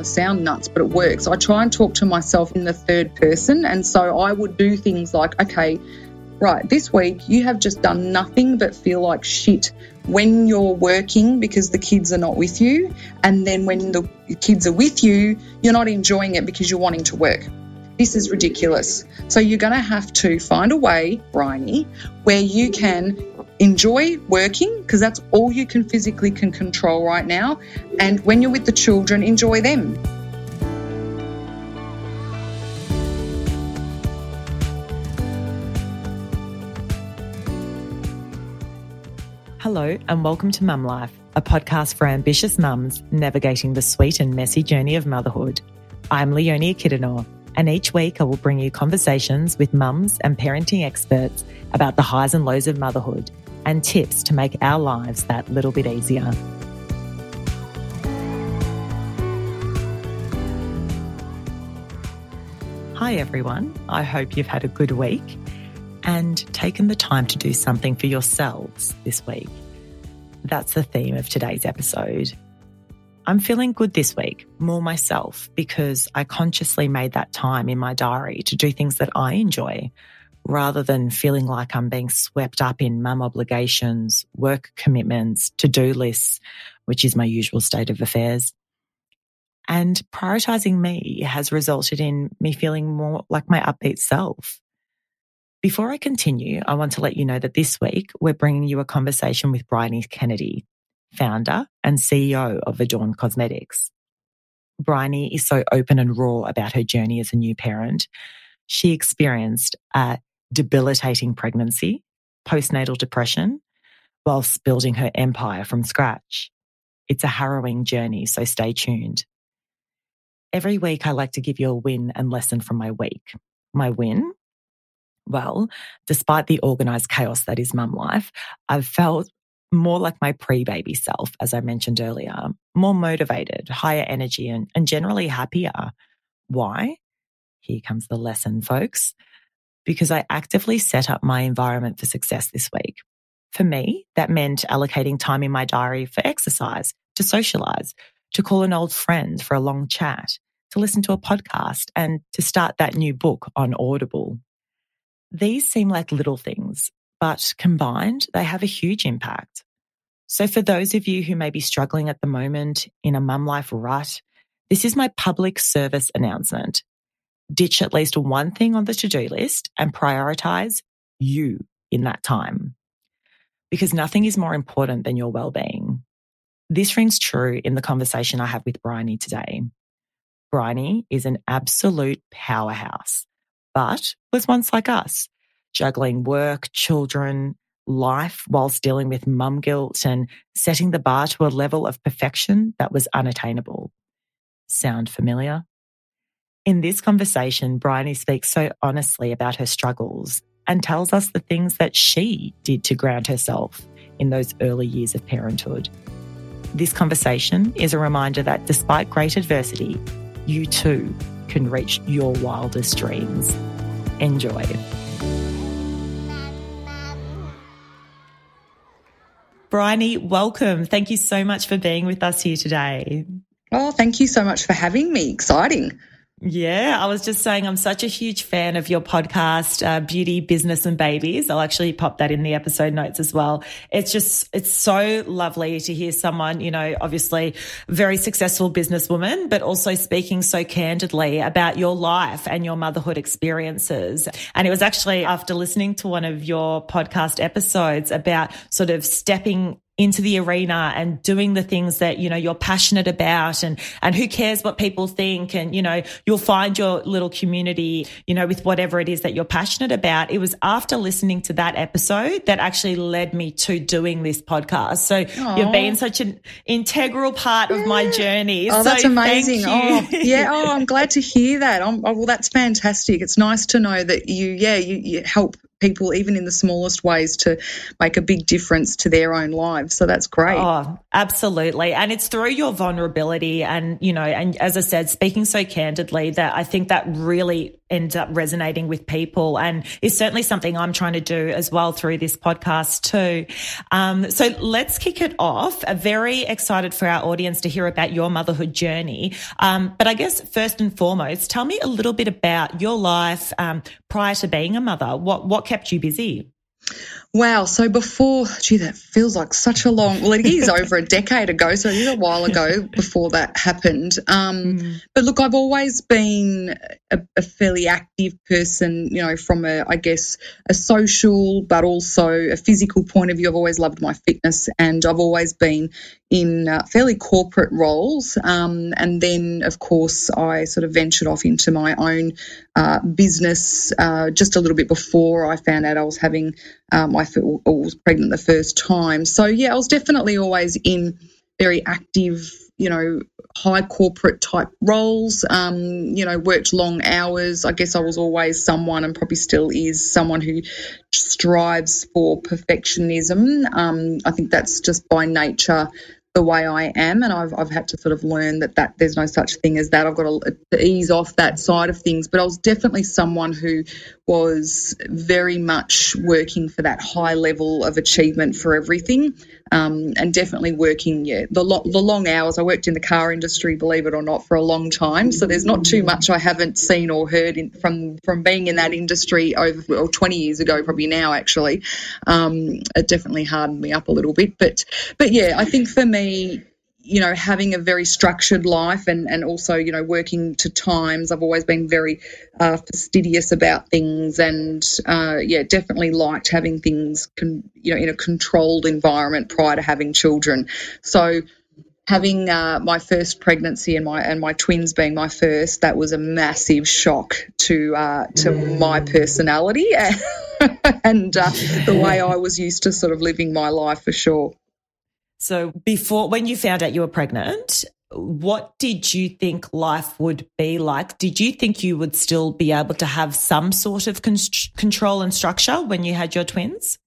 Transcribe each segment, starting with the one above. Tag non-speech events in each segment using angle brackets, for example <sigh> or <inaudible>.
to sound nuts, but it works. I try and talk to myself in the third person. And so I would do things like, okay, right, this week you have just done nothing but feel like shit when you're working because the kids are not with you. And then when the kids are with you, you're not enjoying it because you're wanting to work. This is ridiculous. So you're going to have to find a way, Briony, where you can enjoy working because that's all you can physically can control right now. And when you're with the children, enjoy them. Hello, and welcome to Mum Life, a podcast for ambitious mums navigating the sweet and messy journey of motherhood. I'm Leonie Kidanor, and each week I will bring you conversations with mums and parenting experts about the highs and lows of motherhood and tips to make our lives that little bit easier. Hi, everyone. I hope you've had a good week and taken the time to do something for yourselves this week. That's the theme of today's episode. I'm feeling good this week, more myself, because I consciously made that time in my diary to do things that I enjoy rather than feeling like I'm being swept up in mum obligations, work commitments, to do lists, which is my usual state of affairs. And prioritizing me has resulted in me feeling more like my upbeat self. Before I continue, I want to let you know that this week we're bringing you a conversation with Briony Kennedy, founder and CEO of Adorn Cosmetics. Briony is so open and raw about her journey as a new parent. She experienced a debilitating pregnancy, postnatal depression, whilst building her empire from scratch. It's a harrowing journey, so stay tuned. Every week, I like to give you a win and lesson from my week. My win? Well, despite the organized chaos that is mum life, I've felt more like my pre baby self, as I mentioned earlier, more motivated, higher energy, and, and generally happier. Why? Here comes the lesson, folks because I actively set up my environment for success this week. For me, that meant allocating time in my diary for exercise, to socialize, to call an old friend for a long chat, to listen to a podcast, and to start that new book on Audible. These seem like little things, but combined, they have a huge impact. So for those of you who may be struggling at the moment in a mum life rut, this is my public service announcement ditch at least one thing on the to do list and prioritize you in that time. Because nothing is more important than your well being. This rings true in the conversation I have with Briony today. Briony is an absolute powerhouse, but was once like us, juggling work, children, life whilst dealing with mum guilt and setting the bar to a level of perfection that was unattainable. Sound familiar? In this conversation, Briony speaks so honestly about her struggles and tells us the things that she did to ground herself in those early years of parenthood. This conversation is a reminder that despite great adversity, you too can reach your wildest dreams. Enjoy. Briony, welcome. Thank you so much for being with us here today. Oh, thank you so much for having me. Exciting. Yeah, I was just saying I'm such a huge fan of your podcast, uh, Beauty, Business and Babies. I'll actually pop that in the episode notes as well. It's just, it's so lovely to hear someone, you know, obviously very successful businesswoman, but also speaking so candidly about your life and your motherhood experiences. And it was actually after listening to one of your podcast episodes about sort of stepping into the arena and doing the things that, you know, you're passionate about and, and who cares what people think. And, you know, you'll find your little community, you know, with whatever it is that you're passionate about. It was after listening to that episode that actually led me to doing this podcast. So Aww. you've been such an integral part yeah. of my journey. Oh, so that's amazing. Oh, yeah. <laughs> Oh, I'm glad to hear that. Oh, oh, well, that's fantastic. It's nice to know that you, yeah, you, you help people, even in the smallest ways, to make a big difference to their own lives. So that's great. Oh, absolutely. And it's through your vulnerability and, you know, and as I said, speaking so candidly that I think that really ends up resonating with people and is certainly something I'm trying to do as well through this podcast too. Um, so let's kick it off. I'm very excited for our audience to hear about your motherhood journey. Um, but I guess first and foremost, tell me a little bit about your life um, prior to being a mother. What what kept you busy? Wow. So before, gee, that feels like such a long, well, it is <laughs> over a decade ago. So it is a while ago <laughs> before that happened. Um, mm. But look, I've always been a, a, fairly active person, you know, from a, I guess, a social, but also a physical point of view. I've always loved my fitness and I've always been in uh, fairly corporate roles. Um, and then, of course, I sort of ventured off into my own uh, business uh, just a little bit before I found out I was having um, I was pregnant the first time. So yeah, I was definitely always in very active, you know, high corporate type roles. Um, you know, worked long hours. I guess I was always someone, and probably still is someone who strives for perfectionism. Um, I think that's just by nature the way I am, and I've, I've had to sort of learn that, that there's no such thing as that. I've got to, to ease off that side of things. But I was definitely someone who was very much working for that high level of achievement for everything, um, and definitely working. Yeah, the lo- the long hours. I worked in the car industry, believe it or not, for a long time. So there's not too much I haven't seen or heard in, from from being in that industry over well, 20 years ago, probably now actually. Um, it definitely hardened me up a little bit, but but yeah, I think for me you know, having a very structured life and, and also, you know, working to times. I've always been very uh, fastidious about things and, uh, yeah, definitely liked having things, con- you know, in a controlled environment prior to having children. So, having uh, my first pregnancy and my and my twins being my first, that was a massive shock to uh, to my personality <laughs> and uh, the way I was used to sort of living my life for sure. So before, when you found out you were pregnant, what did you think life would be like? Did you think you would still be able to have some sort of con- control and structure when you had your twins?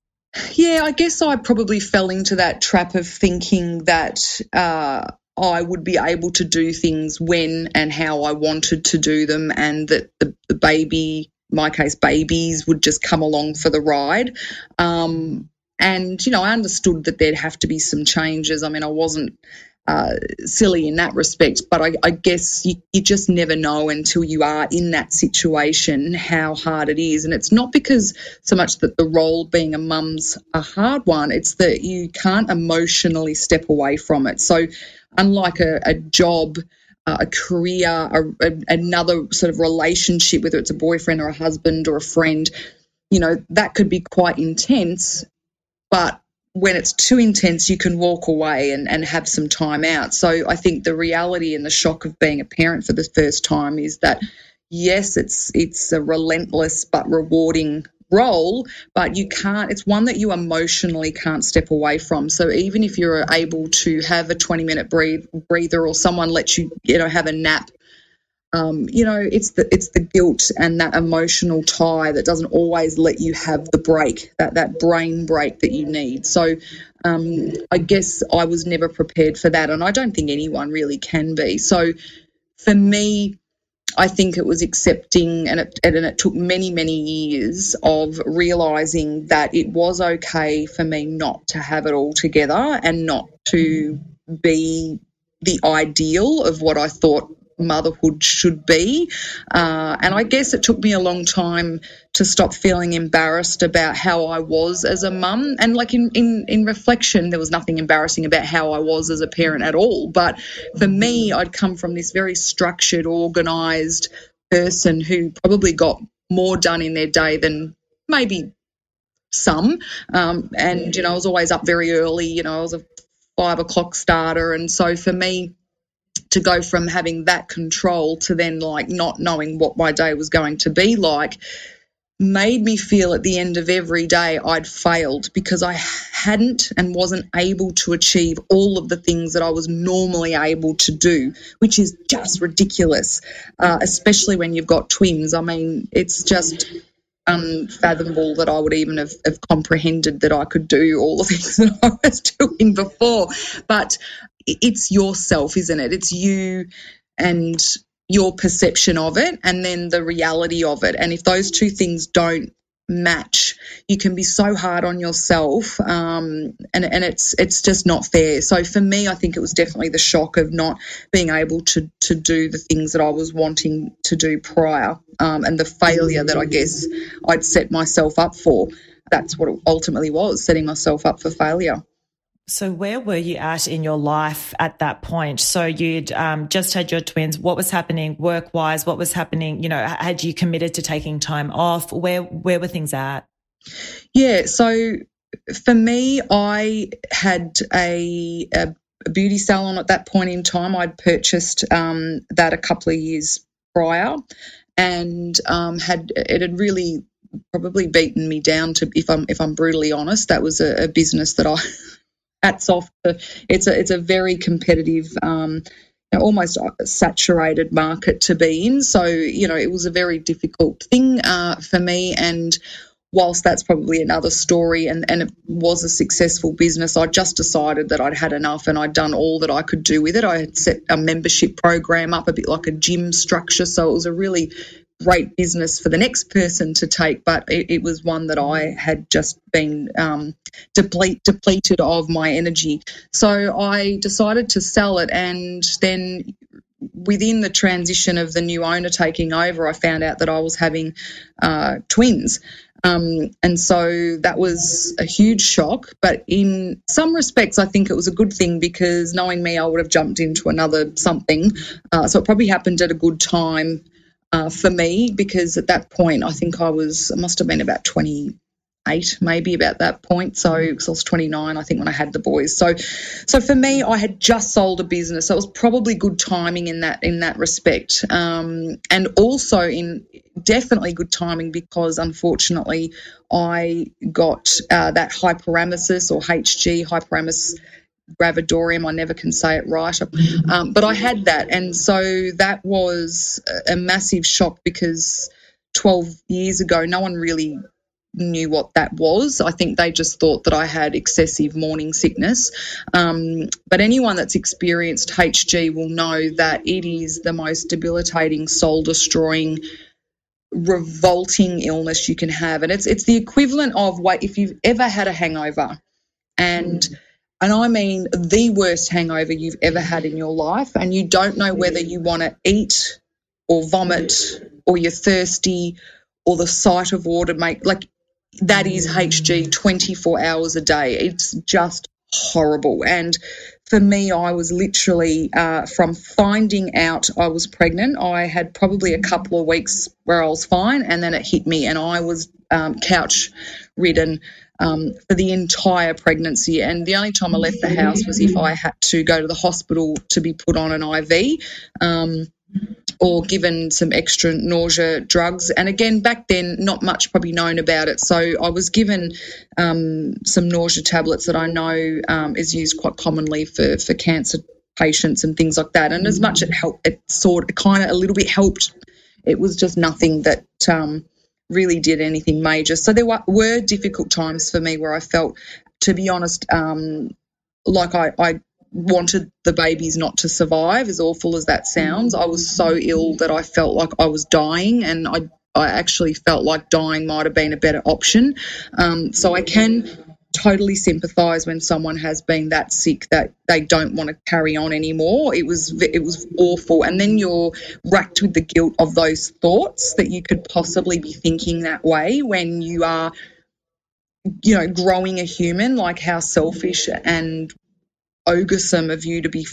Yeah, I guess I probably fell into that trap of thinking that uh, I would be able to do things when and how I wanted to do them, and that the, the baby, my case, babies, would just come along for the ride. Um, and, you know, I understood that there'd have to be some changes. I mean, I wasn't uh, silly in that respect, but I, I guess you, you, just never know until you are in that situation how hard it is. And it's not because so much that the role being a mum's a hard one, it's that you can't emotionally step away from it. So, unlike a, a job, uh, a career, a, a, another sort of relationship, whether it's a boyfriend or a husband or a friend, you know, that could be quite intense but when it's too intense, you can walk away and, and have some time out. So I think the reality and the shock of being a parent for the first time is that yes, it's it's a relentless but rewarding role, but you can't, it's one that you emotionally can't step away from. So even if you're able to have a 20 minute breathe, breather or someone lets you, you know, have a nap um, you know, it's the it's the guilt and that emotional tie that doesn't always let you have the break, that that brain break that you need. So, um, I guess I was never prepared for that, and I don't think anyone really can be. So, for me, I think it was accepting, and it, and it took many, many years of realizing that it was okay for me not to have it all together and not to be the ideal of what I thought motherhood should be. Uh, and I guess it took me a long time to stop feeling embarrassed about how I was as a mum. And like in, in, in reflection, there was nothing embarrassing about how I was as a parent at all. But for me, I'd come from this very structured, organised person who probably got more done in their day than maybe some. Um, and, you know, I was always up very early. You know, I was a five o'clock starter. And so for me, to go from having that control to then like not knowing what my day was going to be like made me feel at the end of every day I'd failed because I hadn't and wasn't able to achieve all of the things that I was normally able to do, which is just ridiculous, uh, especially when you've got twins. I mean, it's just unfathomable that I would even have, have, comprehended that I could do all the <laughs> things that I was doing before. But it's yourself, isn't it? It's you and your perception of it and then the reality of it. And if those two things don't match, you can be so hard on yourself, um, and and it's it's just not fair. So for me, I think it was definitely the shock of not being able to to do the things that I was wanting to do prior, um, and the failure that I guess I'd set myself up for. That's what it ultimately was, setting myself up for failure. So, where were you at in your life at that point? So, you'd um, just had your twins. What was happening work wise? What was happening? You know, had you committed to taking time off? Where where were things at? Yeah. So, for me, I had a, a beauty salon at that point in time. I'd purchased um, that a couple of years prior, and um, had it had really probably beaten me down to if I'm if I'm brutally honest. That was a, a business that I <laughs> hats off. To, it's a it's a very competitive. Um, almost saturated market to be in. So, you know, it was a very difficult thing uh, for me. And whilst that's probably another story and, and it was a successful business, I just decided that I'd had enough and I'd done all that I could do with it. I had set a membership program up a bit like a gym structure. So it was a really great business for the next person to take, but it, it was one that I had just been um, deplete, depleted of my energy. So I decided to sell it, and then within the transition of the new owner taking over, I found out that I was having uh, twins. Um, and so that was a huge shock. But in some respects, I think it was a good thing because knowing me, I would have jumped into another something. Uh, so it probably happened at a good time uh, for me because at that point I think I was I must have been about 28 maybe about that point. So because I was 29 I think when I had the boys. So so for me I had just sold a business. So it was probably good timing in that in that respect. Um, and also in definitely good timing because unfortunately I got uh, that hyperemesis or HG hyperemesis gravidarum. I never can say it right. Um, but I had that. And so that was a massive shock because 12 years ago, no one really knew what that was. I think they just thought that I had excessive morning sickness. Um, but anyone that's experienced HG will know that it is the most debilitating, soul destroying, revolting illness you can have. And it's it's the equivalent of what if you've ever had a hangover and mm and I mean the worst hangover you've ever had in your life, and you don't know whether you want to eat or vomit or you're thirsty or the sight of water make like that is HG 24 hours a day. It's just horrible. And for me, I was literally uh, from finding out I was pregnant. I had probably a couple of weeks where I was fine, and then it hit me, and I was um, couch ridden um, for the entire pregnancy. And the only time I left the house was if I had to go to the hospital to be put on an IV. Um, or given some extra nausea drugs. And again, back then, not much probably known about it. So I was given um, some nausea tablets that I know um, is used quite commonly for, for cancer patients and things like that. And as much it helped, it sort of kind of a little bit helped. It was just nothing that um, really did anything major. So there were, were difficult times for me where I felt, to be honest, um, like I, I wanted the babies not to survive, as awful as that sounds. I was so ill that I felt like I was dying, and I I actually felt like dying might have been a better option. Um, so I can totally sympathise when someone has been that sick that they don't want to carry on anymore. It was it was awful, and then you're racked with the guilt of those thoughts that you could possibly be thinking that way when you are, you know, growing a human. Like how selfish and ogresome of you to be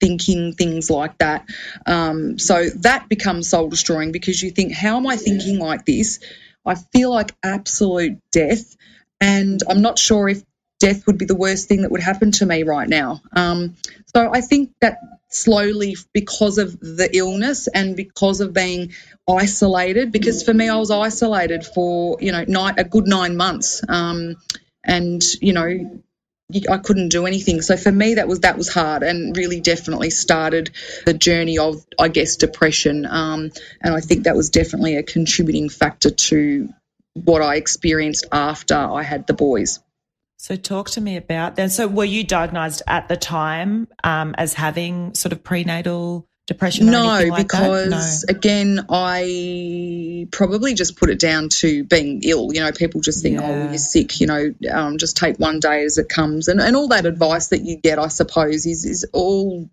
thinking things like that. Um, so that becomes soul destroying because you think, how am I thinking like this? I feel like absolute death and I'm not sure if death would be the worst thing that would happen to me right now. Um, so I think that slowly, because of the illness and because of being isolated, because for me, I was isolated for you know nine, a good nine months, um, and you know. I couldn't do anything. So for me, that was that was hard, and really definitely started the journey of, I guess, depression. Um, and I think that was definitely a contributing factor to what I experienced after I had the boys. So, talk to me about that. So, were you diagnosed at the time um, as having sort of prenatal depression? No, like because no. again, I probably just put it down to being ill. You know, people just think, Yeah. oh, you're sick. You know, um, just take one day as it comes, and and all that advice that you get, I suppose, is is all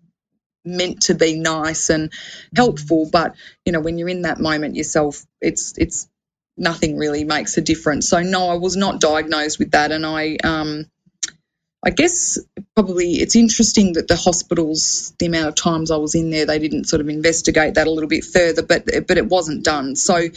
meant to be nice and helpful. But you know, when you're in that moment yourself, it's it's nothing really makes a difference. So no, I was not diagnosed with that, and I um. I guess probably it's interesting that the hospitals, the amount of times I was in there, they didn't sort of investigate that a little bit further, but but it wasn't done. So,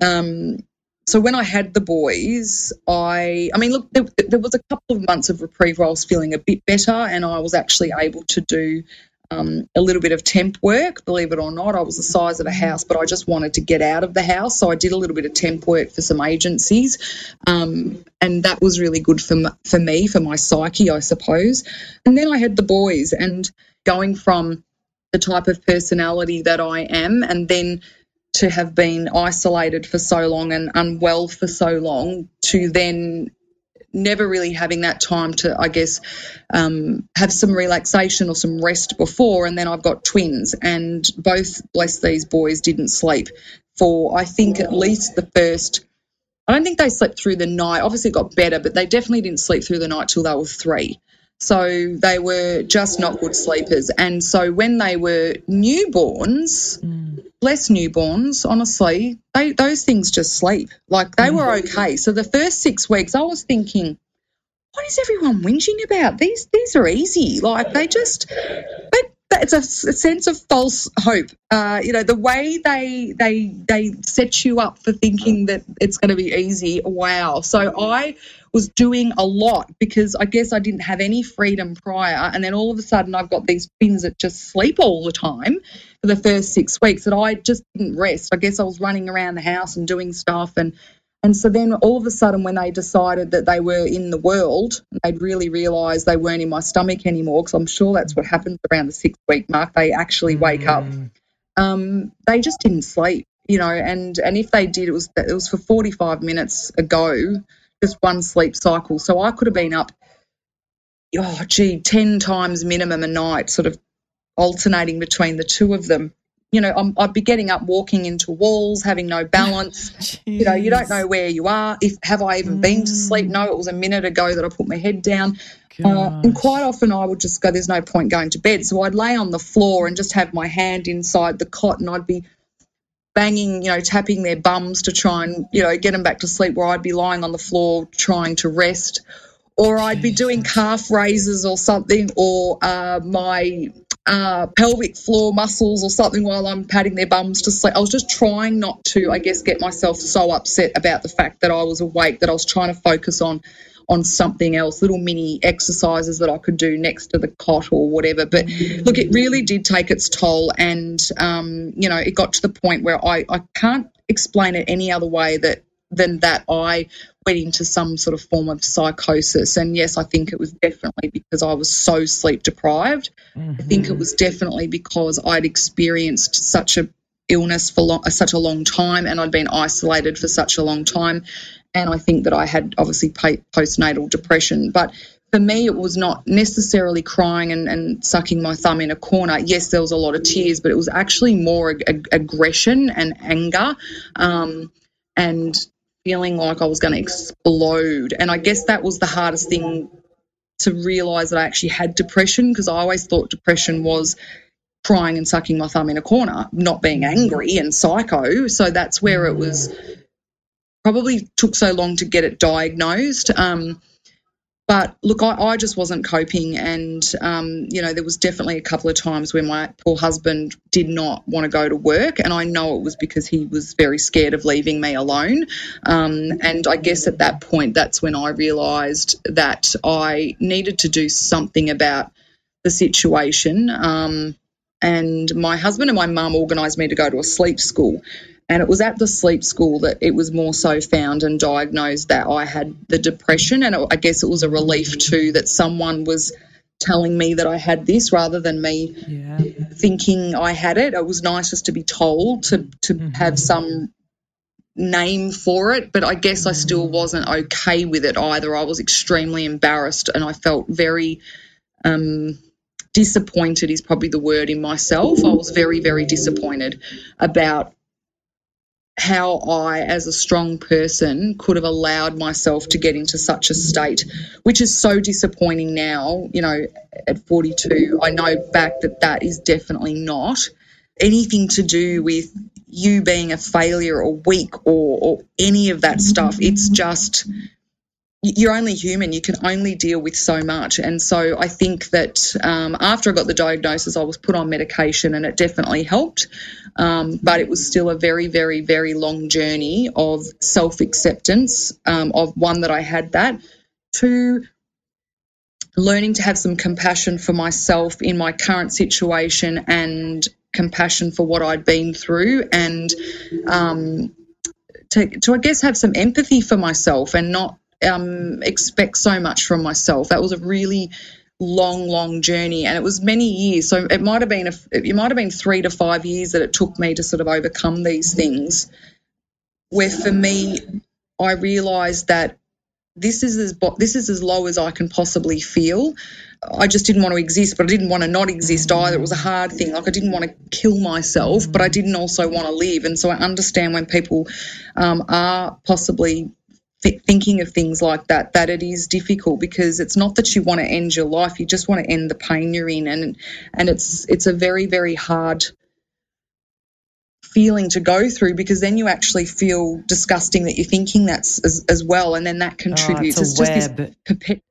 um, so when I had the boys, I I mean, look, there, there was a couple of months of reprieve where I was feeling a bit better, and I was actually able to do um, a little bit of temp work. Believe it or not, I was the size of a house, but I just wanted to get out of the house, so I did a little bit of temp work for some agencies, um, and that was really good for m- for me, for my psyche, I suppose. And then I had the boys, and going from the type of personality that I am, and then to have been isolated for so long and unwell for so long, to then never really having that time to, I guess, um, have some relaxation or some rest before. And then I've got twins, and both, bless these boys, didn't sleep for, I think, at least the first. I don't think they slept through the night. Obviously, it got better, but they definitely didn't sleep through the night till they were three. So they were just not good sleepers. And so when they were newborns, Mm. bless newborns, honestly, they those things just sleep. Like they were okay. So the first six weeks, I was thinking, what is everyone whinging about? These these are easy. Like they just, but it's a, sense of false hope. Uh, you know, the way they they they set you up for thinking that it's going to be easy. Wow. So I was doing a lot because I guess I didn't have any freedom prior, and then all of a sudden I've got these twins that just sleep all the time for the first six weeks that I just didn't rest. I guess I was running around the house and doing stuff and and so then all of a sudden when they decided that they were in the world, they'd really realised they weren't in my stomach anymore because I'm sure that's what happens around the six week mark. They actually wake up. Mm. Um, they just didn't sleep, you know, and and if they did, it was it was for 45 minutes ago, just one sleep cycle. So I could have been up, oh gee, 10 times minimum a night, sort of alternating between the two of them. You know, I'm, I'd be getting up, walking into walls, having no balance. <laughs> You know, you don't know where you are. If have I even been to sleep? No, it was a minute ago that I put my head down. Uh, and quite often I would just go, there's no point going to bed. So I'd lay on the floor and just have my hand inside the cot and I'd be banging, you know, tapping their bums to try and, you know, get them back to sleep where I'd be lying on the floor trying to rest. Or I'd be doing calf raises or something, or uh, my uh, pelvic floor muscles or something while I'm patting their bums to sleep. I was just trying not to, I guess, get myself so upset about the fact that I was awake that I was trying to focus on on something else, little mini exercises that I could do next to the cot or whatever. But look, it really did take its toll, and um, you know, it got to the point where I I can't explain it any other way that than that I went into some sort of form of psychosis. And yes, I think it was definitely because I was so sleep deprived. I think it was definitely because I'd experienced such a illness for long, such a long time, and I'd been isolated for such a long time. And I think that I had obviously postnatal depression, but for me, it was not necessarily crying and, and sucking my thumb in a corner. Yes, there was a lot of tears, but it was actually more ag- ag- aggression and anger, um, and feeling like I was going to explode. And I guess that was the hardest thing to realize that I actually had depression because I always thought depression was crying and sucking my thumb in a corner, not being angry and psycho. So that's where it was probably took so long to get it diagnosed. Um, but look, I, I just wasn't coping, and um, you know there was definitely a couple of times where my poor husband did not want to go to work, and I know it was because he was very scared of leaving me alone. Um, and I guess at that point, that's when I realised that I needed to do something about the situation. Um, and my husband and my mum organised me to go to a sleep school. And it was at the sleep school that it was more so found and diagnosed that I had the depression. And it, I guess it was a relief too that someone was telling me that I had this rather than me Yeah. thinking I had it. It was nice just to be told to to have some name for it, but I guess I still wasn't okay with it either. I was extremely embarrassed and I felt very um disappointed is probably the word in myself. I was very, very disappointed about how I, as a strong person, could have allowed myself to get into such a state, which is so disappointing now. You know, at 42, I know back that that is definitely not anything to do with you being a failure or weak or, or any of that stuff. It's just you're only human. You can only deal with so much. And so I think that um, after I got the diagnosis, I was put on medication and it definitely helped. Um, but it was still a very, very, very long journey of self acceptance, um, of one that I had that, two, learning to have some compassion for myself in my current situation and compassion for what I'd been through and um, to, to, I guess, have some empathy for myself and not um, expect so much from myself. That was a really long, long journey, and it was many years. So it might have been a, it might have been three to five years that it took me to sort of overcome these things. Where for me, I realised that this is as this is as low as I can possibly feel. I just didn't want to exist, but I didn't want to not exist either. It was a hard thing. Like I didn't want to kill myself, but I didn't also want to live. And so I understand when people um, are possibly th- thinking of things like that that it is difficult because it's not that you want to end your life you just want to end the pain you're in and and it's it's a very very hard feeling to go through because then you actually feel disgusting that you're thinking that's as, as well and then that contributes oh, it's, it's just this perpe-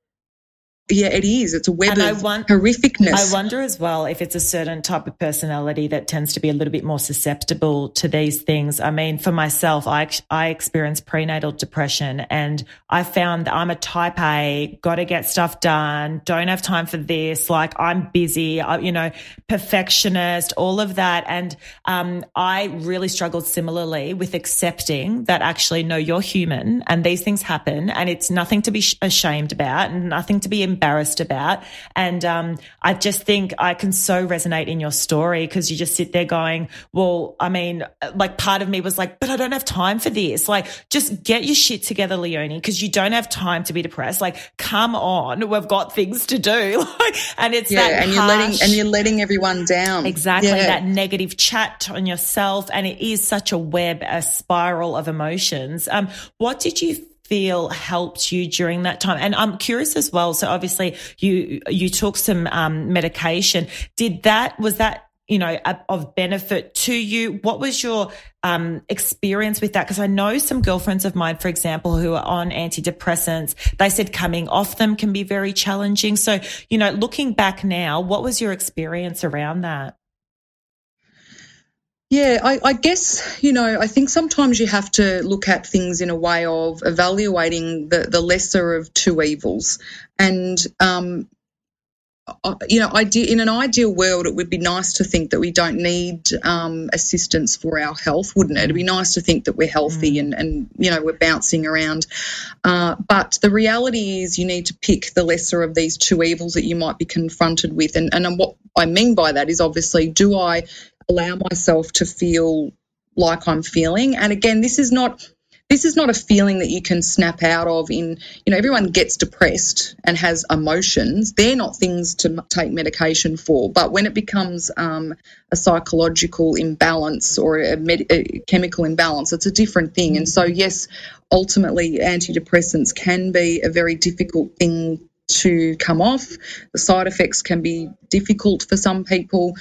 yeah, it is. It's a web and of want, horrificness. I wonder as well if it's a certain type of personality that tends to be a little bit more susceptible to these things. I mean, for myself, I I experienced prenatal depression, and I found that I'm a Type A, got to get stuff done, don't have time for this. Like I'm busy, you know, perfectionist, all of that, and um, I really struggled similarly with accepting that actually, no, you're human, and these things happen, and it's nothing to be ashamed about, and nothing to be embarrassed about. And um, I just think I can so resonate in your story because you just sit there going, well, I mean, like part of me was like, but I don't have time for this. Like, just get your shit together, Leonie, because you don't have time to be depressed. Like, come on, we've got things to do. <laughs> and it's yeah, that and you're letting and you're letting everyone down. Exactly, yeah. that negative chat on yourself, and it is such a web, a spiral of emotions. Um, what did you feel helped you during that time? And I'm curious as well. So obviously you, you took some um, medication. Did that, was that, you know, of benefit to you? What was your um, experience with that? Because I know some girlfriends of mine, for example, who are on antidepressants, they said coming off them can be very challenging. So, you know, looking back now, what was your experience around that? Yeah, I, I, guess, you know, I think sometimes you have to look at things in a way of evaluating the, the lesser of two evils. And, um, you know, in an ideal world, it would be nice to think that we don't need um, assistance for our health, wouldn't it? It'd be nice to think that we're healthy mm. and, and you know, we're bouncing around. Uh, but the reality is, you need to pick the lesser of these two evils that you might be confronted with. And, and what I mean by that is obviously, do I allow myself to feel like I'm feeling. And again, this is not this is not a feeling that you can snap out of in you know everyone gets depressed and has emotions. They're not things to take medication for. But when it becomes um, a psychological imbalance or a, med- a, chemical imbalance it's a different thing. And so yes ultimately antidepressants can be a very difficult thing to come off. The side effects can be difficult for some people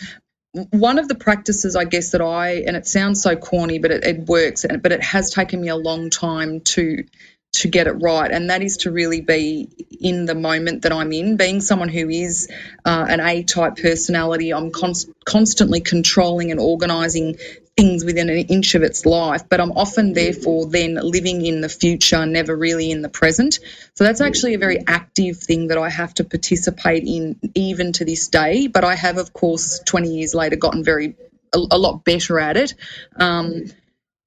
one of the practices, I guess, that I, and it sounds so corny, but it, it works, but it has taken me a long time to to get it right, and that is to really be in the moment that I'm in. Being someone who is uh, an A type personality, I'm const- constantly controlling and organising things within an inch of its life, but I'm often therefore then living in the future, never really in the present. So that's actually a very active thing that I have to participate in even to this day. But I have, of course, 20 years later gotten very a, a lot better at it. Um,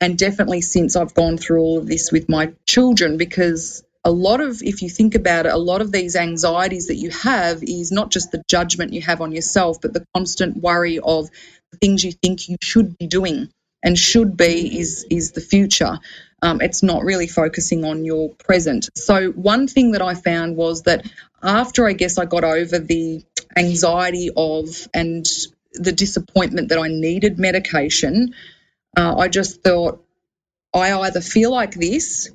and definitely since I've gone through all of this with my children, because a lot of, if you think about it, a lot of these anxieties that you have is not just the judgment you have on yourself, but the constant worry of things you think you should be doing and should be is is the future. Um, it's not really focusing on your present. So one thing that I found was that after I guess I got over the anxiety of and the disappointment that I needed medication, uh, I just thought I either feel like this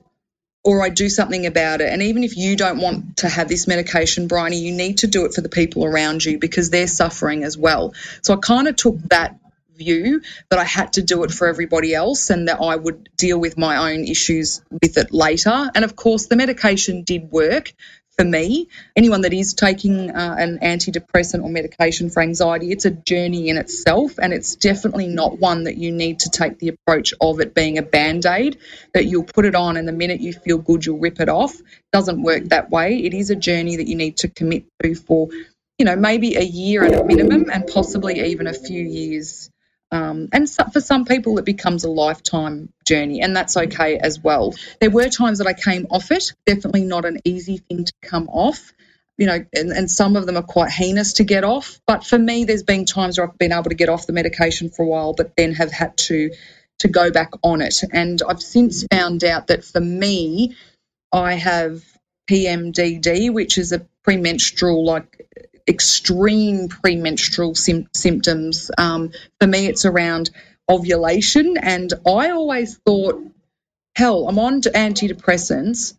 or I do something about it. And even if you don't want to have this medication, Briony, you need to do it for the people around you because they're suffering as well. So I kind of took that view that I had to do it for everybody else and that I would deal with my own issues with it later. And of course, the medication did work for me. Anyone that is taking uh, an antidepressant or medication for anxiety, it's a journey in itself, and it's definitely not one that you need to take the approach of it being a band aid that you'll put it on and the minute you feel good, you'll rip it off. It doesn't work that way. It is a journey that you need to commit to for, you know, maybe a year at a minimum and possibly even a few years um, and so, for some people, it becomes a lifetime journey, and that's okay as well. There were times that I came off it, definitely not an easy thing to come off. You know, and, and some of them are quite heinous to get off. But for me, there's been times where I've been able to get off the medication for a while, but then have had to to go back on it. And I've since found out that for me, I have PMDD, which is a premenstrual like extreme premenstrual sim- symptoms. Um, for me, it's around ovulation, and I always thought, hell, I'm on antidepressants,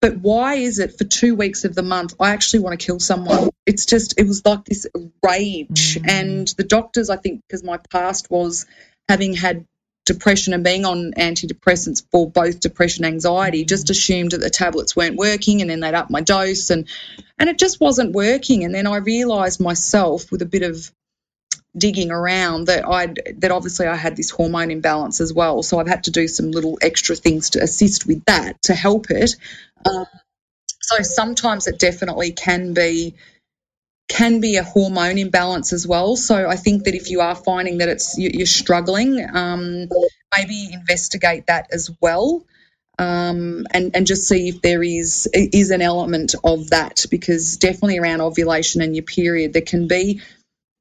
but why is it for two weeks of the month I actually want to kill someone? It's just, it was like this rage. Mm. And the doctors, I think, because my past was having had depression and being on antidepressants for both depression and anxiety just assumed that the tablets weren't working and then they'd up my dose and and it just wasn't working. And then I realized myself with a bit of digging around that I that obviously I had this hormone imbalance as well. So I've had to do some little extra things to assist with that to help it. Um, so sometimes it definitely can be can be a hormone imbalance as well. So I think that if you are finding that it's you're struggling, um, maybe investigate that as well, um, and and just see if there is is an element of that because definitely around ovulation and your period there can be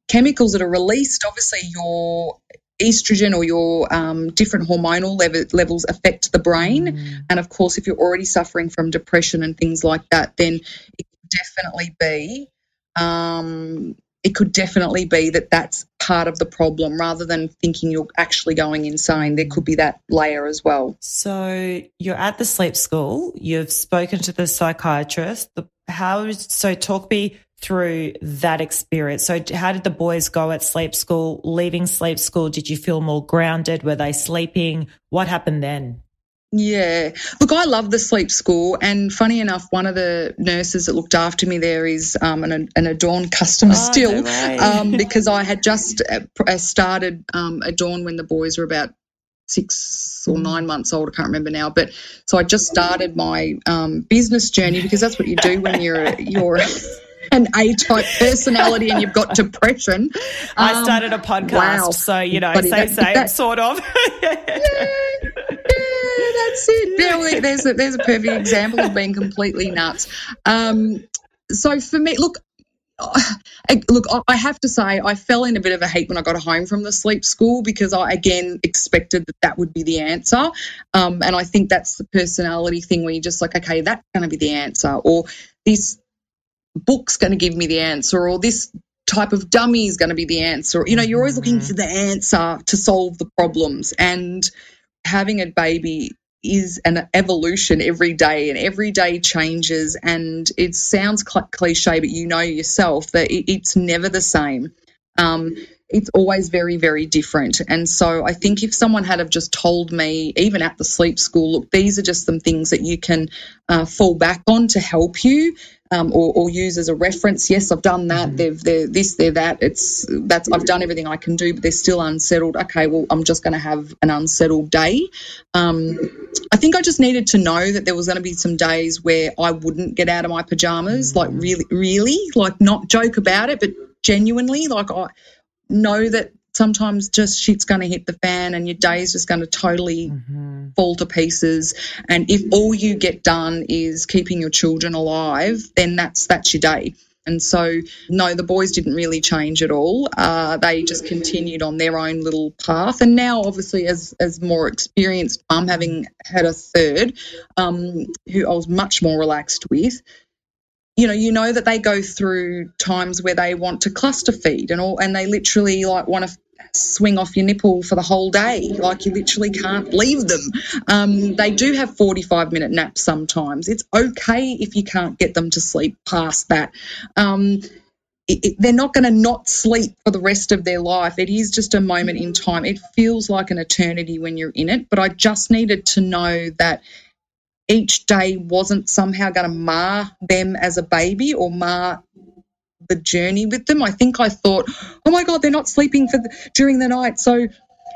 chemicals that are released. Obviously, your estrogen or your um, different hormonal level, levels affect the brain, mm. and of course, if you're already suffering from depression and things like that, then it can definitely be um, it could definitely be that that's part of the problem rather than thinking you're actually going insane. There could be that layer as well. So you're at the sleep school, you've spoken to the psychiatrist. How, so talk me through that experience. So, how did the boys go at sleep school? Leaving sleep school, did you feel more grounded? Were they sleeping? What happened then? Yeah. Look, I love the sleep school. And funny enough, one of the nurses that looked after me there is um, an, an Adorn customer oh, still um, <laughs> because I had just uh, uh, started um, Adorn when the boys were about six or nine months old. I can't remember now. But so I just started my um, business journey because that's what you do when you're, you're, an A type personality and you've got depression. I started a um, podcast, wow. so you know, Buddy, same, that, same, sort of. <laughs> yeah that's it. there's a, there's a perfect example of being completely nuts. Um, so for me, look, look, I have to say, I fell in a bit of a heap when I got home from the sleep school because I again expected that that would be the answer. Um, and I think that's the personality thing where you're just like, okay, that's going to be the answer, or this book's going to give me the answer, or this type of dummy is going to be the answer. You know, you're always looking mm-hmm. for the answer to solve the problems. And having a baby is an evolution every day and every day changes and it sounds cl- cliche but you know yourself that it, it's never the same um, it's always very very different and so i think if someone had have just told me even at the sleep school look these are just some things that you can uh, fall back on to help you um, or, or, use as a reference. Yes, I've done that. Mm-hmm. They've they're this, they're that. It's that's I've done everything I can do, but they're still unsettled. Okay, well, I'm just going to have an unsettled day. Um, I think I just needed to know that there was going to be some days where I wouldn't get out of my pajamas, mm-hmm. like really, really, like not joke about it, but genuinely, like I know that sometimes just shit's going to hit the fan and your day is just going to totally mm-hmm. fall to pieces. And if all you get done is keeping your children alive, then that's that's your day. And so, no, the boys didn't really change at all. Uh, they just continued on their own little path. And now, obviously, as as more experienced mum, having had a third, um, who I was much more relaxed with, you know, you know that they go through times where they want to cluster feed and all, and they literally like want to swing off your nipple for the whole day. Like you literally can't leave them. Um, they do have 45 minute naps sometimes. It's okay if you can't get them to sleep past that. Um, it, it, they're not going to not sleep for the rest of their life. It is just a moment in time. It feels like an eternity when you're in it, but I just needed to know that each day wasn't somehow going to mar them as a baby or mar the journey with them. I think I thought, oh my God, they're not sleeping for the, during the night. So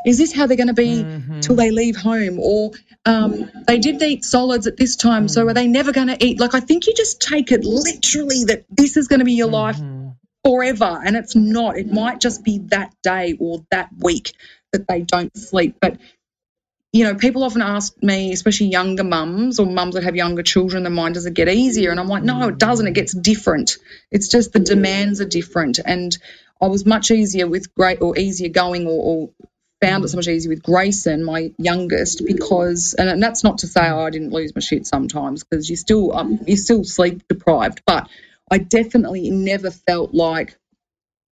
is this how they're going to be mm-hmm. till they leave home? Or um, they did eat solids at this time, mm-hmm. so are they never going to eat? Like, I think you just take it literally that this is going to be your mm-hmm. life forever. And it's not. It might just be that day or that week that they don't sleep. But you know, people often ask me, especially younger mums or mums that have younger children than mine, does it get easier? And I'm like, no, it doesn't. It gets different. It's just the demands are different. And I was much easier with great or easier going or, or found it so much easier with Grayson, my youngest, because and that's not to say oh, I didn't lose my shit sometimes because you still um, you're still sleep deprived, but I definitely never felt like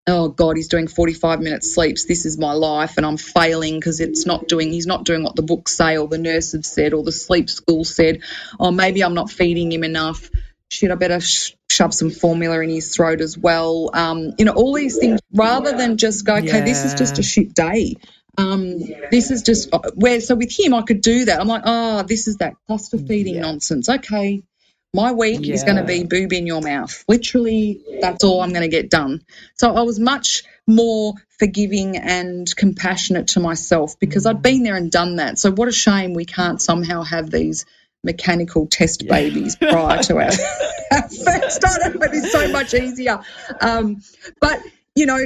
oh god he's doing 45 minute sleeps this is my life and i'm failing because it's not doing he's not doing what the books say or the nurse have said or the sleep school said oh maybe i'm not feeding him enough shit i better sh- shove some formula in his throat as well um, you know all these things rather than just go okay yeah. this is just a shit day um, this is just uh, where so with him I could do that. I'm like, oh, this is that cluster feeding yeah. nonsense. Okay, my week yeah. is going to be boob in your mouth. Literally, that's all I'm going to get done. So I was much more forgiving and compassionate to myself because mm. I'd been there and done that. So what a shame we can't somehow have these mechanical test yeah. babies prior to our, <laughs> our first. It is so much easier. Um, but you know,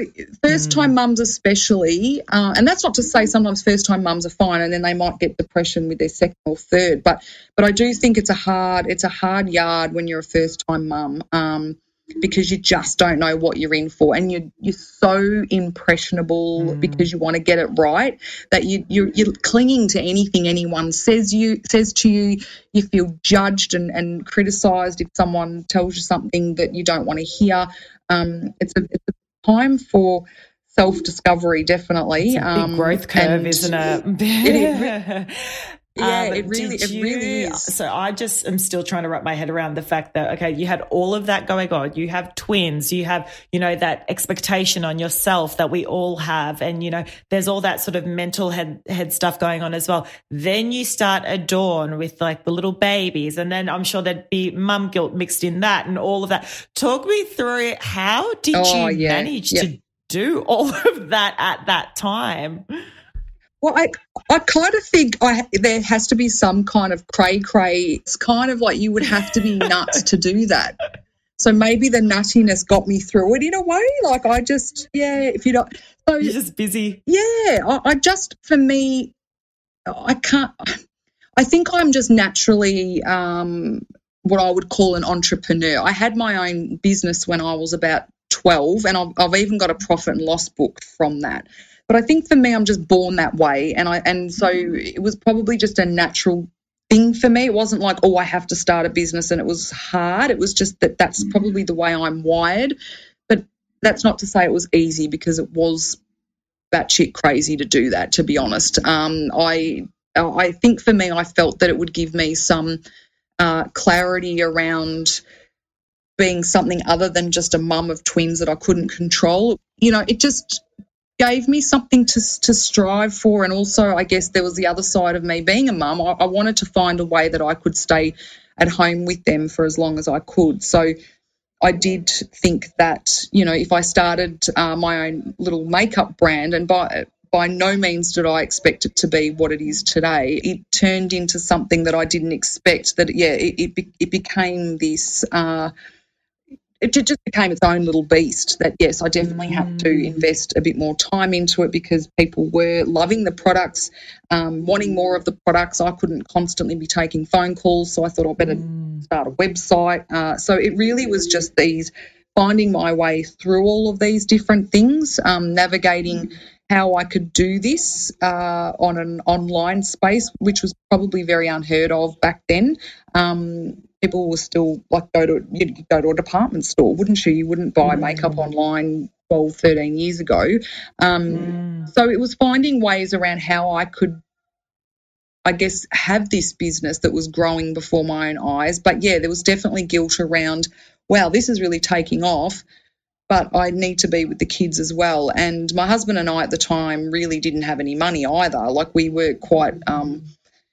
first time mm. mums especially, uh, and that's not to say sometimes first time mums are fine and then they might get depression with their second or third, but but I do think it's a hard it's a hard yard when you're a first time mum. Um, because you just don't know what you're in for and you're you're so impressionable mm. because you want to get it right that you you're, you're, clinging to anything anyone says you says to you you feel judged and, and criticized if someone tells you something that you don't want to hear um, it's a it's a time for self discovery, definitely. Um, growth curve, isn't it? it <laughs> yeah, um, it really, it you, really is. So I just am still trying to wrap my head around the fact that okay, you had all of that going on. You have twins. You have you know that expectation on yourself that we all have, and you know there's all that sort of mental head head stuff going on as well. Then you start Adorn with like the little babies, and then I'm sure there'd be mum guilt mixed in that and all of that. Talk me through it. how did oh, you yeah. manage yeah. to do all <laughs> of that at that time? Well, I, I kind of think I, there has to be some kind of cray cray. It's kind of like you would have to be nuts to do that. So maybe the nuttiness got me through it in a way. Like I just, yeah, if you don't, so you're just busy. Yeah, I, I just for me, I can't. I think I'm just naturally um, what I would call an entrepreneur. I had my own business when I was about 12, and I've, I've even got a profit and loss book from that. But I think for me, I'm just born that way, and I and so it was probably just a natural thing for me. It wasn't like, oh, I have to start a business, and it was hard. It was just that that's probably the way I'm wired. But that's not to say it was easy because it was batshit crazy to do that. To be honest, um, I I think for me, I felt that it would give me some uh, clarity around being something other than just a mum of twins that I couldn't control. You know, it just gave me something to, to strive for. And also, I guess there was the other side of me being a mum. I, I wanted to find a way that I could stay at home with them for as long as I could. So I did think that, you know, if I started uh, my own little makeup brand, and by, by no means did I expect it to be what it is today, it turned into something that I didn't expect. That, yeah, it, it, it became this. Uh, it just became its own little beast that yes i definitely had to mm. invest a bit more time into it because people were loving the products um, wanting more of the products i couldn't constantly be taking phone calls so i thought i'd better mm. start a website uh, so it really was just these finding my way through all of these different things um, navigating mm. how I could do this uh, on an online space, which was probably very unheard of back then. Um, people will still like go to you'd go to a department store, wouldn't you? You wouldn't buy mm. makeup online 12, 13 years ago. Um, mm. So it was finding ways around how I could I guess, have this business that was growing before my own eyes. But yeah, there was definitely guilt around, wow, this is really taking off but I need to be with the kids as well. And my husband and I at the time really didn't have any money either. Like we were quite, um,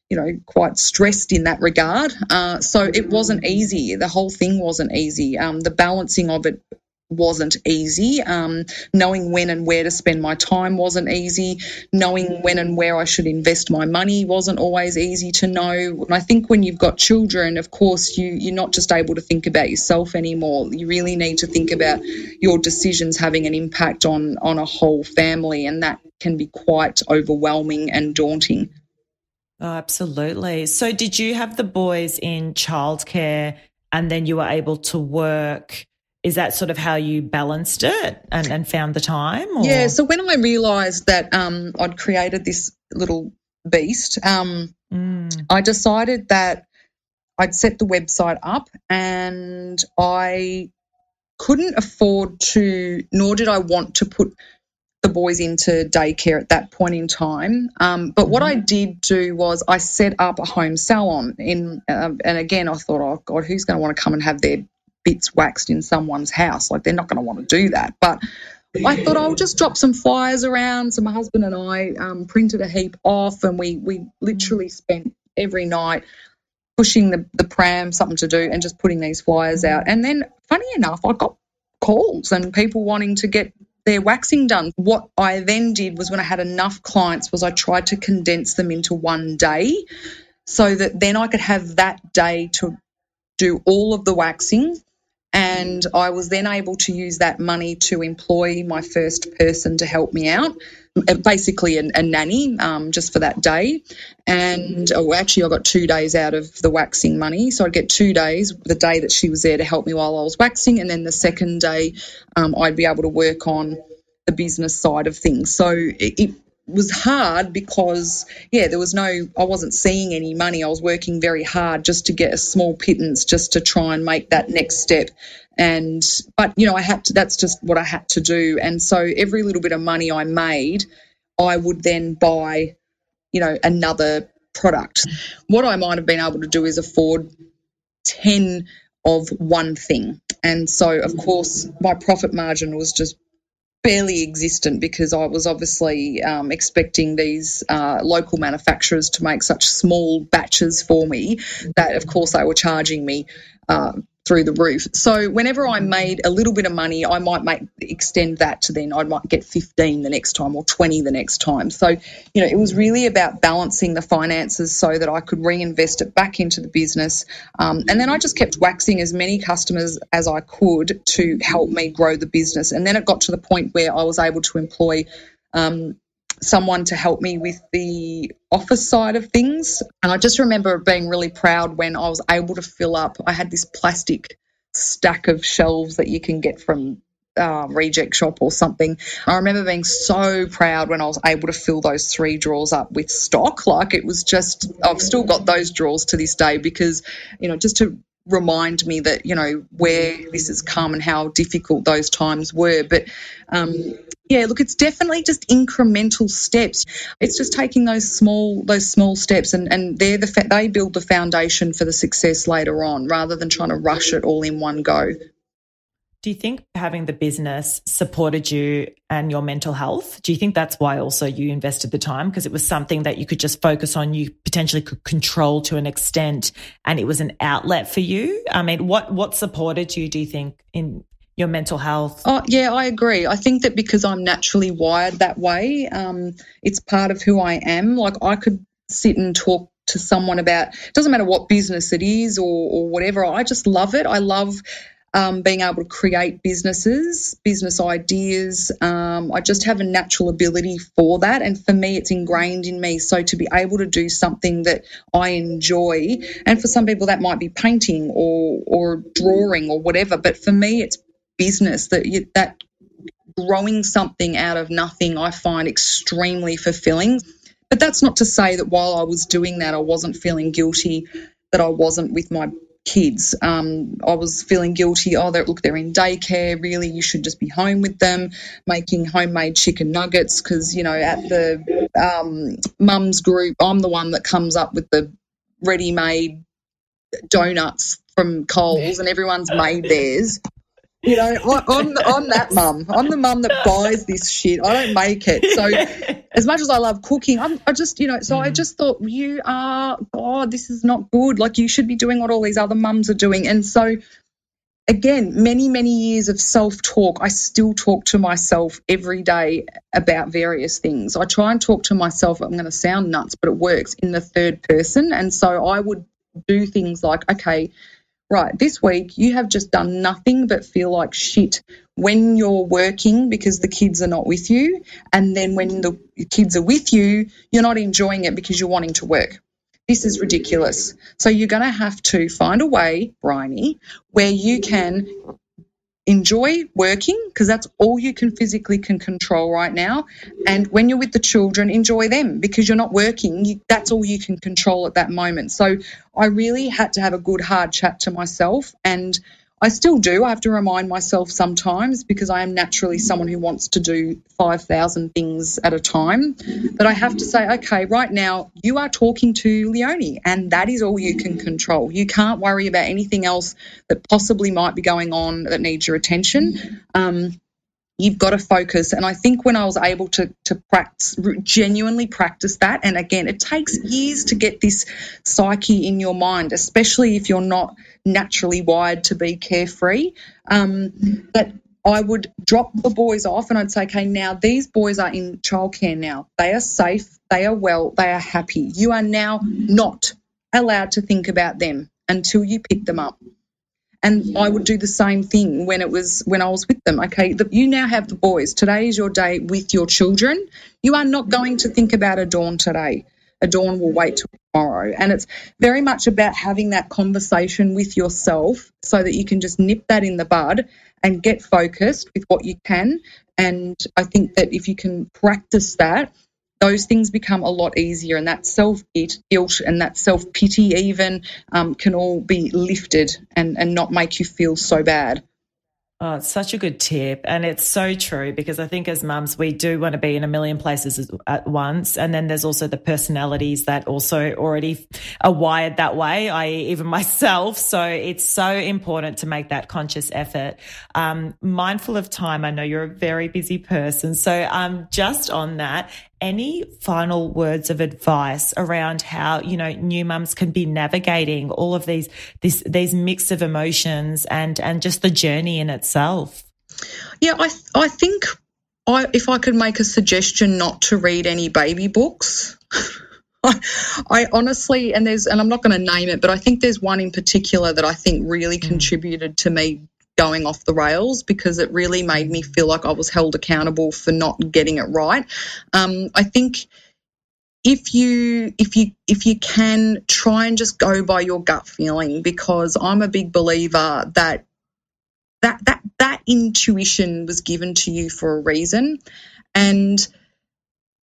you know, quite stressed in that regard. Uh, so it wasn't easy. The whole thing wasn't easy. Um, the balancing of it wasn't easy. Um, knowing when and where to spend my time wasn't easy. Knowing when and where I should invest my money wasn't always easy to know. And I think when you've got children, of course, you, you're not just able to think about yourself anymore. You really need to think about your decisions having an impact on, on a whole family, and that can be quite overwhelming and daunting. Oh, absolutely. So, did you have the boys in childcare and then you were able to work? is that sort of how you balanced it and, and found the time? Or? Yeah. So when I realised that um, I'd created this little beast, um, mm. I decided that I'd set the website up and I couldn't afford to, nor did I want to put the boys into daycare at that point in time. Um, but what I mm-hmm. did do was I set up a home salon in, uh, and again I thought, oh God, who's going to want to come and have their bits waxed in someone's house. Like they're not going to want to do that. But I thought I'll just drop some flyers around. So my husband and I um, printed a heap off, and we we literally spent every night pushing the, the pram something to do and just putting these flyers out. And then, funny enough, I got calls and people wanting to get their waxing done. What I then did was when I had enough clients was I tried to condense them into one day so that then I could have that day to do all of the waxing and I was then able to use that money to employ my first person to help me out, basically a, a nanny um, just for that day. And oh, actually, I got two days out of the waxing money. So I'd get two days, the day that she was there to help me while I was waxing. And then the second day, um, I'd be able to work on the business side of things. So it was hard because yeah there was no i wasn't seeing any money. I was working very hard just to get a small pittance just to try and make that next step. And but you know i had to that's just what i had to do. And so every little bit of money i made i would then buy you know another product. What i might have been able to do is afford 10 of one thing. And so of course my profit margin was just barely existent because I was obviously um, expecting these uh, local manufacturers to make such small batches for me that, of course, they were charging me uh, through the roof. So whenever I made a little bit of money, I might make extend that to then I might get 15 the next time or 20 the next time. So, you know, it was really about balancing the finances so that I could reinvest it back into the business. Um, and then I just kept waxing as many customers as I could to help me grow the business. And then it got to the point where I was able to employ um, someone to help me with the office side of things. And I just remember being really proud when I was able to fill up. I had this plastic stack of shelves that you can get from uh, reject shop or something. I remember being so proud when I was able to fill those three drawers up with stock. Like it was just, I've still got those drawers to this day because, you know, just to remind me that you know where this has come and how difficult those times were but um, yeah look it's definitely just incremental steps it's just taking those small those small steps and and they're the fa- they build the foundation for the success later on rather than trying to rush it all in one go do you think having the business supported you and your mental health? Do you think that's why also you invested the time? Because it was something that you could just focus on, you potentially could control to an extent, and it was an outlet for you? I mean, what, what supported you, do you think, in your mental health? Oh, yeah, I agree. I think that because I'm naturally wired that way, um, it's part of who I am. Like, I could sit and talk to someone about, doesn't matter what business it is or, or whatever, I just love it. I love um, being able to create businesses, business ideas. Um, I just have a natural ability for that. And for me, it's ingrained in me. So to be able to do something that I enjoy, and for some people, that might be painting or, or drawing or whatever. But for me, it's business that, you, that growing something out of nothing, I find extremely fulfilling. But that's not to say that while I was doing that, I wasn't feeling guilty that I wasn't with my kids. Um, I was feeling guilty. Oh, they're, look, they're in daycare. Really, you should just be home with them, making homemade chicken nuggets. Because you know, at the um, mums group, I'm the one that comes up with the ready-made donuts from Coles, and everyone's made theirs. You know, I'm, I'm that mum. I'm the mum that buys this shit. I don't make it. So, as much as I love cooking, I'm, I just, you know, so mm. I just thought, you are, God, this is not good. Like, you should be doing what all these other mums are doing. And so, again, many, many years of self talk, I still talk to myself every day about various things. I try and talk to myself, I'm going to sound nuts, but it works in the third person. And so I would do things like, okay, right, this week you have just done nothing but feel like shit when you're working because the kids are not with you. And then when the kids are with you, you're not enjoying it because you're wanting to work. This is ridiculous. So you're going to have to find a way, Briony, where you can enjoy working because that's all you can physically can control right now. And when you're with the children enjoy them because you're not working you, that's all you can control at that moment. So i really had to have a good hard chat to myself and I still do. I have to remind myself sometimes because I am naturally someone who wants to do 5,000 things at a time. But I have to say, okay, right now you are talking to Leonie, and that is all you can control. You can't worry about anything else that possibly might be going on that needs your attention. Um, you've got to focus. And I think when I was able to to practice, genuinely practice that, and again, it takes years to get this psyche in your mind, especially if you're not naturally wired to be carefree. Um, but I would drop the boys off and I'd say, okay, now these boys are in childcare now. They are safe, they are well, they are happy. You are now not allowed to think about them until you pick them up. And I would do the same thing when it was when I was with them. Okay, the, you now have the boys. Today is your day with your children. You are not going to think about Adorn today. Adorn will wait till tomorrow. And it's very much about having that conversation with yourself so that you can just nip that in the bud and get focused with what you can. And I think that if you can practice that, those things become a lot easier, and that self guilt and that self pity even um, can all be lifted and, and not make you feel so bad. Oh, it's such a good tip. And it's so true because I think as mums, we do want to be in a million places at once. And then there's also the personalities that also already are wired that way, i.e., even <laughs> myself. So it's so important to make that conscious effort. Um, mindful of time. I know you're a very busy person. So um, just on that, any final words of advice around how you know new mums can be navigating all of these this these mix of emotions and and just the journey in itself yeah i i think i if i could make a suggestion not to read any baby books <laughs> I, I honestly and there's and i'm not going to name it but i think there's one in particular that i think really mm. contributed to me going off the rails because it really made me feel like I was held accountable for not getting it right. Um, I think if you if you if you can try and just go by your gut feeling because I'm a big believer that that that that intuition was given to you for a reason and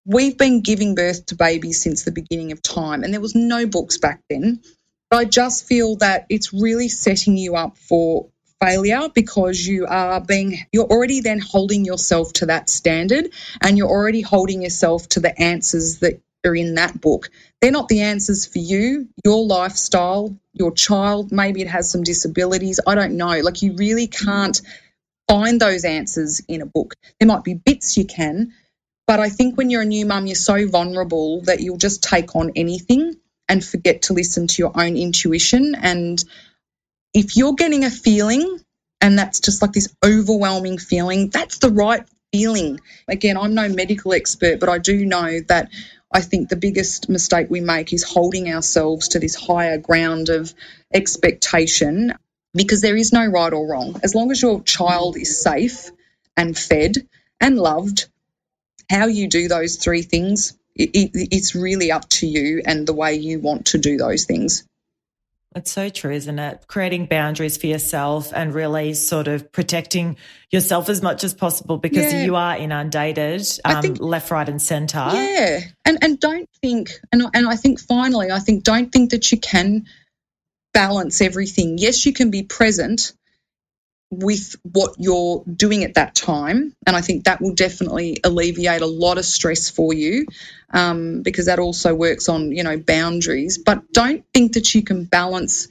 we've been giving birth to babies since the beginning of time and there was no books back then but I just feel that it's really setting you up for failure because you are being you're already then holding yourself to that standard and you're already holding yourself to the answers that are in that book. They're not the answers for you, your lifestyle, your child, maybe it has some disabilities, I don't know. Like you really can't find those answers in a book. There might be bits you can, but I think when you're a new mum, you're so vulnerable that you'll just take on anything and forget to listen to your own intuition and if you're getting a feeling and that's just like this overwhelming feeling, that's the right feeling. Again, I'm no medical expert, but I do know that I think the biggest mistake we make is holding ourselves to this higher ground of expectation because there is no right or wrong. As long as your child is safe and fed and loved, how you do those three things, it, it, it's really up to you and the way you want to do those things. It's so true, isn't it? Creating boundaries for yourself and really sort of protecting yourself as much as possible because yeah. you are inundated um, think, left, right, and centre. Yeah, and and don't think, and and I think finally, I think don't think that you can balance everything. Yes, you can be present with what you're doing at that time. And I think that will definitely alleviate a lot of stress for you um, because that also works on, you know, boundaries. But don't think that you can balance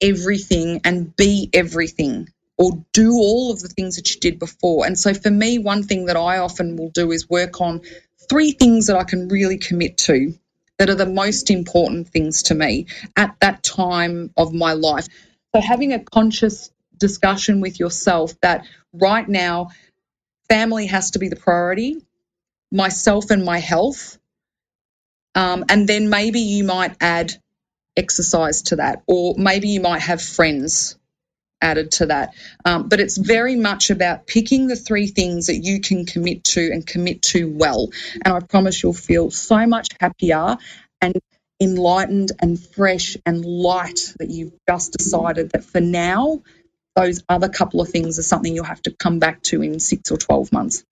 everything and be everything or do all of the things that you did before. And so for me, one thing that I often will do is work on three things that I can really commit to that are the most important things to me at that time of my life. So having a conscious discussion with yourself that right now, family has to be the priority, myself and my health. Um, and then maybe you might add exercise to that, or maybe you might have friends added to that. Um, but it's very much about picking the three things that you can commit to and commit to well. And I promise you'll feel so much happier and enlightened and fresh and light that you've just decided that for now, those other couple of things are something you'll have to come back to in six or 12 months.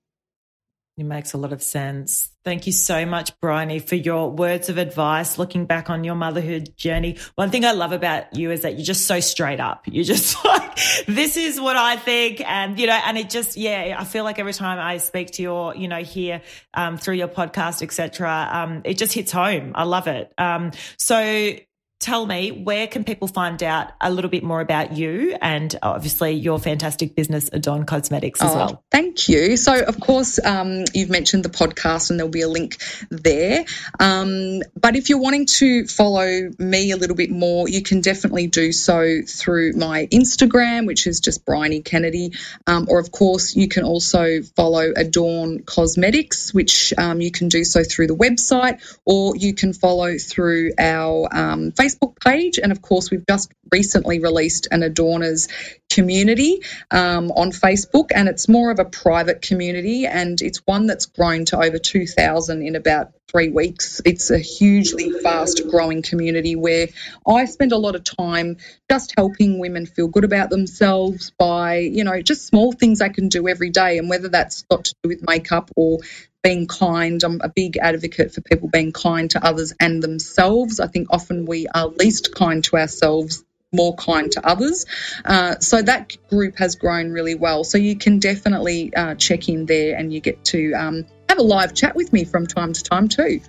It makes a lot of sense. Thank you so much, Briony, for your words of advice, looking back on your motherhood journey. One thing I love about you is that you're just so straight up. You're just <laughs> like, this is what I think. And, you know, and it just, yeah, I feel like every time I speak to your, you know, here um, through your podcast, etc., um, it just hits home. I love it. Um, so tell me where can people find out a little bit more about you and obviously your fantastic business adorn cosmetics as oh, well? thank you. So of course um, you've mentioned the podcast and there'll be a link there. Um, but if you're wanting to follow me a little bit more you can definitely do so through my instagram which is just briony kennedy. Um, or of course you can also follow adorn cosmetics which um, you can do so through the website or you can follow through our um, facebook Facebook page. And of course, we've just recently released an Adorners community um, on Facebook, and it's more of a private community, and it's one that's grown to over 2,000 in about three weeks. It's a hugely fast growing community where I spend a lot of time just helping women feel good about themselves by, you know, just small things they can do every day. And whether that's got to do with makeup or being kind. I'm a big advocate for people being kind to others and themselves. I think often we are least kind to ourselves more kind to others. Uh, so that group has grown really well. So you can definitely uh, check in there and you get to um, have a live chat with me from time to time too.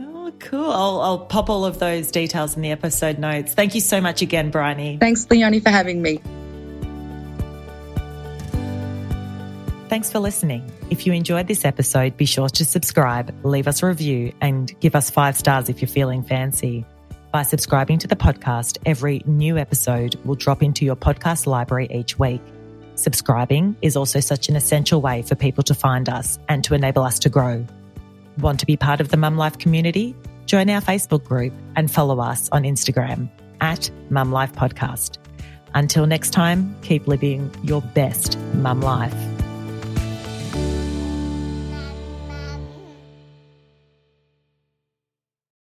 Oh, cool. I'll, I'll, pop all of those details in the episode notes. Thank you so much again, Briony. Thanks, Leonie, for having me. Thanks for listening. If you enjoyed this episode, be sure to subscribe, leave us a review, and give us five stars if you're feeling fancy. By subscribing to the podcast, every new episode will drop into your podcast library each week. Subscribing is also such an essential way for people to find us and to enable us to grow. Want to be part of the Mum Life community? Join our Facebook group and follow us on Instagram at Mum Life Podcast. Until next time, keep living your best mum life.